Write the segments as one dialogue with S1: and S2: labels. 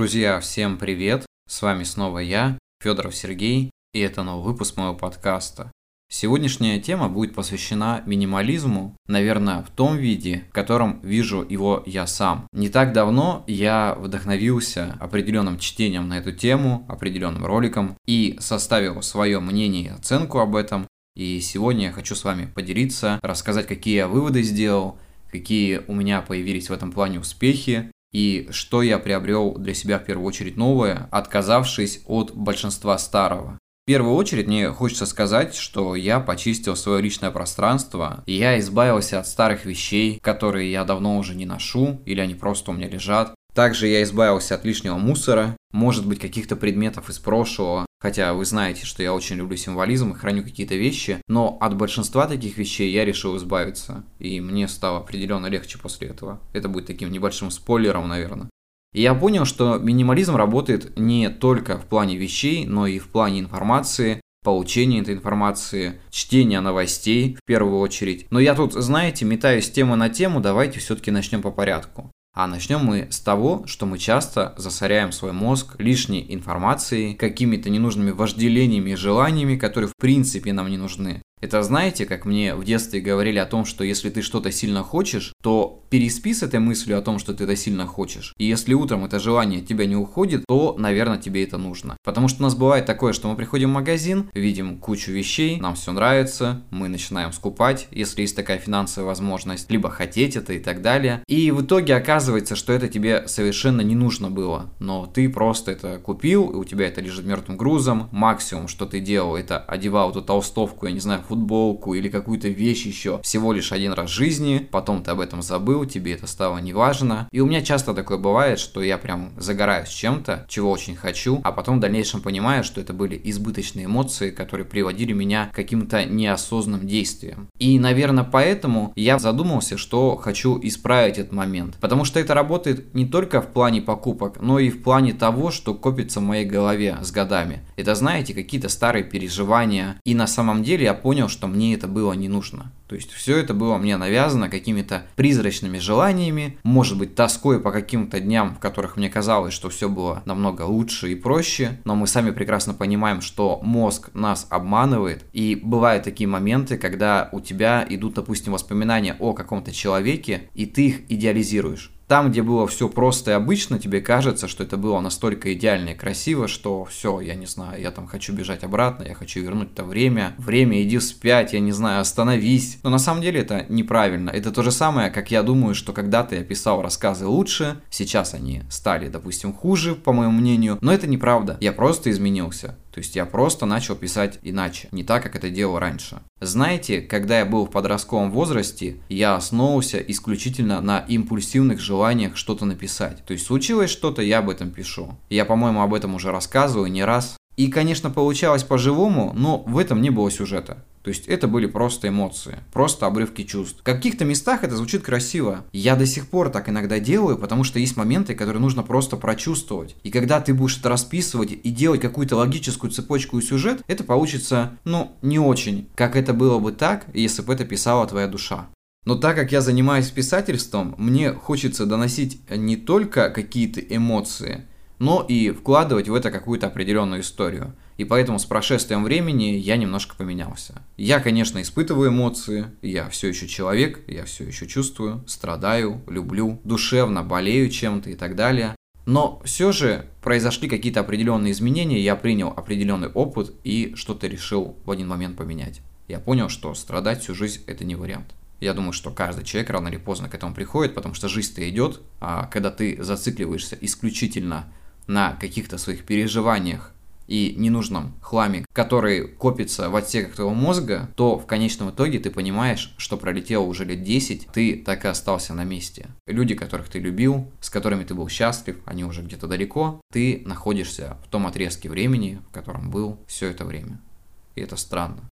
S1: Друзья, всем привет! С вами снова я, Федоров Сергей, и это новый выпуск моего подкаста. Сегодняшняя тема будет посвящена минимализму, наверное, в том виде, в котором вижу его я сам. Не так давно я вдохновился определенным чтением на эту тему, определенным роликом и составил свое мнение и оценку об этом. И сегодня я хочу с вами поделиться, рассказать, какие я выводы сделал, какие у меня появились в этом плане успехи и что я приобрел для себя в первую очередь новое, отказавшись от большинства старого. В первую очередь мне хочется сказать, что я почистил свое личное пространство, и я избавился от старых вещей, которые я давно уже не ношу, или они просто у меня лежат. Также я избавился от лишнего мусора, может быть каких-то предметов из прошлого, хотя вы знаете, что я очень люблю символизм и храню какие-то вещи, но от большинства таких вещей я решил избавиться, и мне стало определенно легче после этого. Это будет таким небольшим спойлером, наверное. И я понял, что минимализм работает не только в плане вещей, но и в плане информации, получения этой информации, чтения новостей в первую очередь. Но я тут, знаете, метаюсь тема на тему, давайте все-таки начнем по порядку. А начнем мы с того, что мы часто засоряем свой мозг лишней информацией, какими-то ненужными вожделениями и желаниями, которые в принципе нам не нужны. Это знаете, как мне в детстве говорили о том, что если ты что-то сильно хочешь, то переспи с этой мыслью о том, что ты это сильно хочешь. И если утром это желание от тебя не уходит, то, наверное, тебе это нужно. Потому что у нас бывает такое, что мы приходим в магазин, видим кучу вещей, нам все нравится, мы начинаем скупать, если есть такая финансовая возможность, либо хотеть это и так далее. И в итоге оказывается, что это тебе совершенно не нужно было. Но ты просто это купил, и у тебя это лежит мертвым грузом. Максимум, что ты делал, это одевал эту толстовку, я не знаю, футболку или какую-то вещь еще всего лишь один раз в жизни, потом ты об этом забыл, тебе это стало неважно. И у меня часто такое бывает, что я прям загораюсь чем-то, чего очень хочу, а потом в дальнейшем понимаю, что это были избыточные эмоции, которые приводили меня к каким-то неосознанным действиям. И, наверное, поэтому я задумался, что хочу исправить этот момент. Потому что это работает не только в плане покупок, но и в плане того, что копится в моей голове с годами. Это, знаете, какие-то старые переживания. И на самом деле я понял, понял, что мне это было не нужно. То есть все это было мне навязано какими-то призрачными желаниями, может быть тоской по каким-то дням, в которых мне казалось, что все было намного лучше и проще, но мы сами прекрасно понимаем, что мозг нас обманывает, и бывают такие моменты, когда у тебя идут, допустим, воспоминания о каком-то человеке, и ты их идеализируешь. Там, где было все просто и обычно, тебе кажется, что это было настолько идеально и красиво, что все, я не знаю, я там хочу бежать обратно, я хочу вернуть это время. Время, иди вспять, я не знаю, остановись. Но на самом деле это неправильно. Это то же самое, как я думаю, что когда-то я писал рассказы лучше, сейчас они стали, допустим, хуже, по моему мнению. Но это неправда. Я просто изменился. То есть я просто начал писать иначе, не так, как это делал раньше. Знаете, когда я был в подростковом возрасте, я основывался исключительно на импульсивных желаниях что-то написать. То есть случилось что-то, я об этом пишу. Я, по-моему, об этом уже рассказываю не раз. И, конечно, получалось по-живому, но в этом не было сюжета. То есть это были просто эмоции, просто обрывки чувств. В каких-то местах это звучит красиво. Я до сих пор так иногда делаю, потому что есть моменты, которые нужно просто прочувствовать. И когда ты будешь это расписывать и делать какую-то логическую цепочку и сюжет, это получится, ну, не очень, как это было бы так, если бы это писала твоя душа. Но так как я занимаюсь писательством, мне хочется доносить не только какие-то эмоции, но и вкладывать в это какую-то определенную историю. И поэтому с прошествием времени я немножко поменялся. Я, конечно, испытываю эмоции, я все еще человек, я все еще чувствую, страдаю, люблю, душевно болею чем-то и так далее. Но все же произошли какие-то определенные изменения, я принял определенный опыт и что-то решил в один момент поменять. Я понял, что страдать всю жизнь это не вариант. Я думаю, что каждый человек рано или поздно к этому приходит, потому что жизнь-то идет, а когда ты зацикливаешься исключительно на каких-то своих переживаниях и ненужном хламе, который копится в отсеках твоего мозга, то в конечном итоге ты понимаешь, что пролетело уже лет 10, ты так и остался на месте. Люди, которых ты любил, с которыми ты был счастлив, они уже где-то далеко, ты находишься в том отрезке времени, в котором был все это время. И это странно.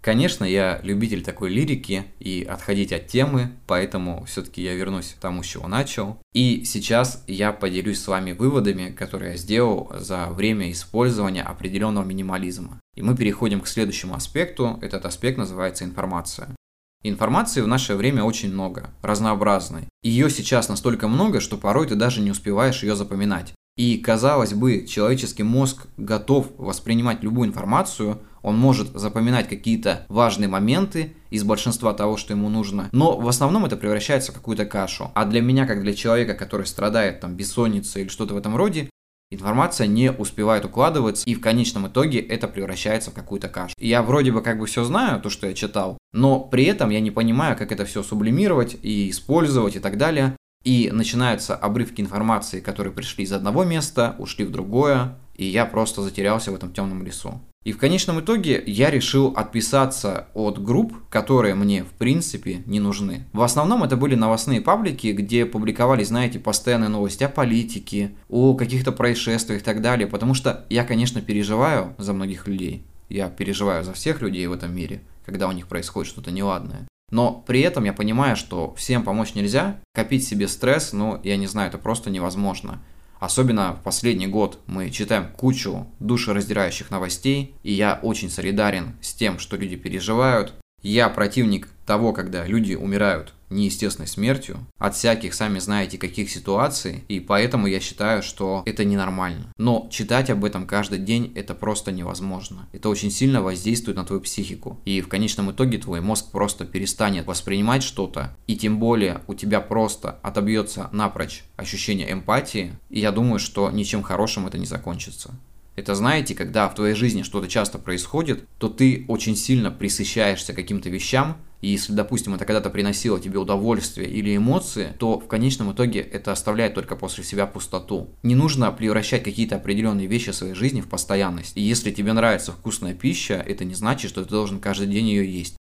S1: Конечно, я любитель такой лирики и отходить от темы, поэтому все-таки я вернусь к тому, с чего начал. И сейчас я поделюсь с вами выводами, которые я сделал за время использования определенного минимализма. И мы переходим к следующему аспекту. Этот аспект называется информация. Информации в наше время очень много, разнообразной. Ее сейчас настолько много, что порой ты даже не успеваешь ее запоминать. И, казалось бы, человеческий мозг готов воспринимать любую информацию, он может запоминать какие-то важные моменты из большинства того, что ему нужно, но в основном это превращается в какую-то кашу. А для меня, как для человека, который страдает там бессонницей или что-то в этом роде, информация не успевает укладываться, и в конечном итоге это превращается в какую-то кашу. Я вроде бы как бы все знаю, то, что я читал, но при этом я не понимаю, как это все сублимировать и использовать и так далее. И начинаются обрывки информации, которые пришли из одного места, ушли в другое, и я просто затерялся в этом темном лесу. И в конечном итоге я решил отписаться от групп, которые мне в принципе не нужны. В основном это были новостные паблики, где публиковались, знаете, постоянные новости о политике, о каких-то происшествиях и так далее, потому что я, конечно, переживаю за многих людей. Я переживаю за всех людей в этом мире, когда у них происходит что-то неладное. Но при этом я понимаю, что всем помочь нельзя, копить себе стресс, ну, я не знаю, это просто невозможно. Особенно в последний год мы читаем кучу душераздирающих новостей, и я очень солидарен с тем, что люди переживают. Я противник того, когда люди умирают неестественной смертью, от всяких, сами знаете, каких ситуаций, и поэтому я считаю, что это ненормально. Но читать об этом каждый день это просто невозможно. Это очень сильно воздействует на твою психику, и в конечном итоге твой мозг просто перестанет воспринимать что-то, и тем более у тебя просто отобьется напрочь ощущение эмпатии, и я думаю, что ничем хорошим это не закончится. Это знаете, когда в твоей жизни что-то часто происходит, то ты очень сильно присыщаешься каким-то вещам, и если, допустим, это когда-то приносило тебе удовольствие или эмоции, то в конечном итоге это оставляет только после себя пустоту. Не нужно превращать какие-то определенные вещи в своей жизни в постоянность. И если тебе нравится вкусная пища, это не значит, что ты должен каждый день ее есть.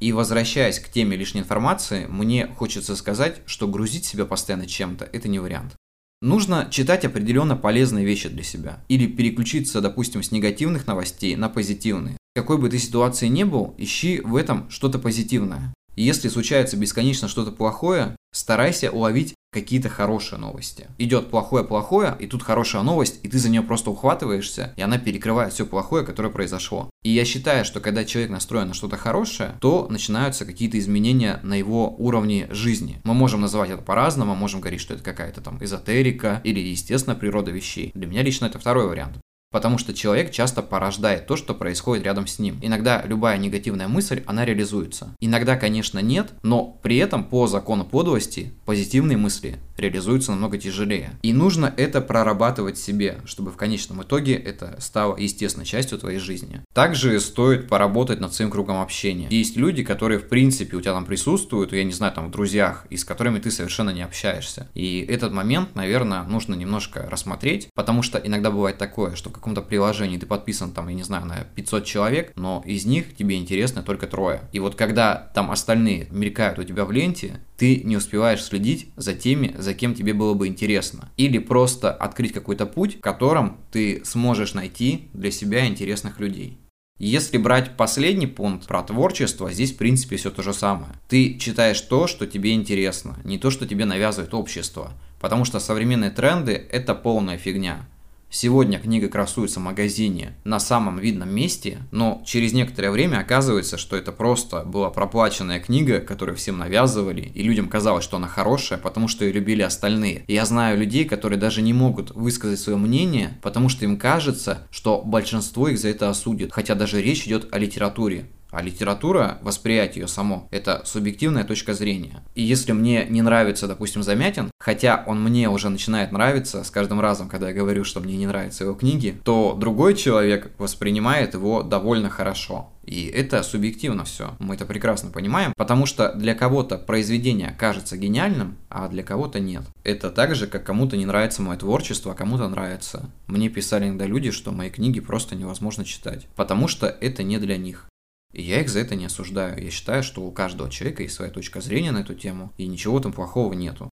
S1: И возвращаясь к теме лишней информации, мне хочется сказать, что грузить себя постоянно чем-то – это не вариант. Нужно читать определенно полезные вещи для себя. Или переключиться, допустим, с негативных новостей на позитивные. Какой бы ты ситуации ни был, ищи в этом что-то позитивное. Если случается бесконечно что-то плохое, старайся уловить какие-то хорошие новости. Идет плохое-плохое, и тут хорошая новость, и ты за нее просто ухватываешься, и она перекрывает все плохое, которое произошло. И я считаю, что когда человек настроен на что-то хорошее, то начинаются какие-то изменения на его уровне жизни. Мы можем называть это по-разному, можем говорить, что это какая-то там эзотерика или естественно природа вещей. Для меня лично это второй вариант. Потому что человек часто порождает то, что происходит рядом с ним. Иногда любая негативная мысль, она реализуется. Иногда, конечно, нет, но при этом по закону подлости позитивные мысли реализуются намного тяжелее. И нужно это прорабатывать себе, чтобы в конечном итоге это стало естественной частью твоей жизни. Также стоит поработать над своим кругом общения. Есть люди, которые в принципе у тебя там присутствуют, я не знаю, там в друзьях, и с которыми ты совершенно не общаешься. И этот момент, наверное, нужно немножко рассмотреть, потому что иногда бывает такое, что в каком-то приложении ты подписан там, я не знаю, на 500 человек, но из них тебе интересно только трое. И вот когда там остальные мелькают у тебя в ленте, ты не успеваешь следить за теми, за кем тебе было бы интересно. Или просто открыть какой-то путь, в котором ты сможешь найти для себя интересных людей. Если брать последний пункт про творчество, здесь в принципе все то же самое. Ты читаешь то, что тебе интересно, не то, что тебе навязывает общество. Потому что современные тренды – это полная фигня. Сегодня книга красуется в магазине на самом видном месте, но через некоторое время оказывается, что это просто была проплаченная книга, которую всем навязывали, и людям казалось, что она хорошая, потому что ее любили остальные. И я знаю людей, которые даже не могут высказать свое мнение, потому что им кажется, что большинство их за это осудит, хотя даже речь идет о литературе. А литература, восприятие ее само, это субъективная точка зрения. И если мне не нравится, допустим, Замятин, хотя он мне уже начинает нравиться с каждым разом, когда я говорю, что мне не нравятся его книги, то другой человек воспринимает его довольно хорошо. И это субъективно все. Мы это прекрасно понимаем, потому что для кого-то произведение кажется гениальным, а для кого-то нет. Это так же, как кому-то не нравится мое творчество, а кому-то нравится. Мне писали иногда люди, что мои книги просто невозможно читать, потому что это не для них. И я их за это не осуждаю. Я считаю, что у каждого человека есть своя точка зрения на эту тему, и ничего там плохого нету.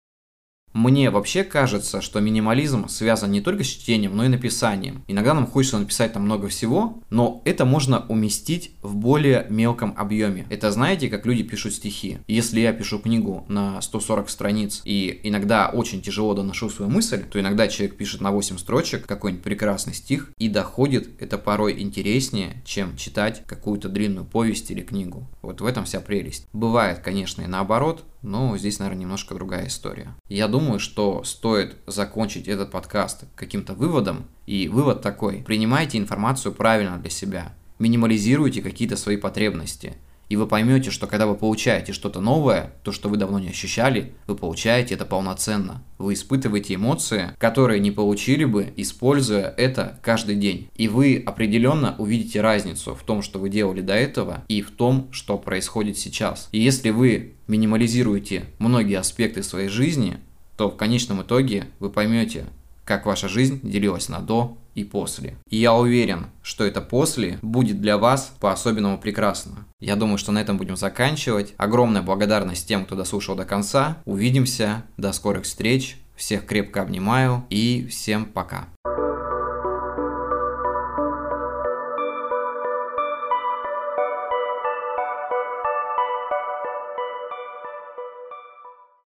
S1: Мне вообще кажется, что минимализм связан не только с чтением, но и написанием. Иногда нам хочется написать там много всего, но это можно уместить в более мелком объеме. Это знаете, как люди пишут стихи. Если я пишу книгу на 140 страниц и иногда очень тяжело доношу свою мысль, то иногда человек пишет на 8 строчек какой-нибудь прекрасный стих и доходит это порой интереснее, чем читать какую-то длинную повесть или книгу. Вот в этом вся прелесть. Бывает, конечно, и наоборот, но здесь, наверное, немножко другая история. Я думаю, что стоит закончить этот подкаст каким-то выводом, и вывод такой. Принимайте информацию правильно для себя. Минимализируйте какие-то свои потребности – и вы поймете, что когда вы получаете что-то новое, то, что вы давно не ощущали, вы получаете это полноценно. Вы испытываете эмоции, которые не получили бы, используя это каждый день. И вы определенно увидите разницу в том, что вы делали до этого, и в том, что происходит сейчас. И если вы минимализируете многие аспекты своей жизни, то в конечном итоге вы поймете, как ваша жизнь делилась на до и после. И я уверен, что это после будет для вас по-особенному прекрасно. Я думаю, что на этом будем заканчивать. Огромная благодарность тем, кто дослушал до конца. Увидимся. До скорых встреч. Всех крепко обнимаю и всем пока.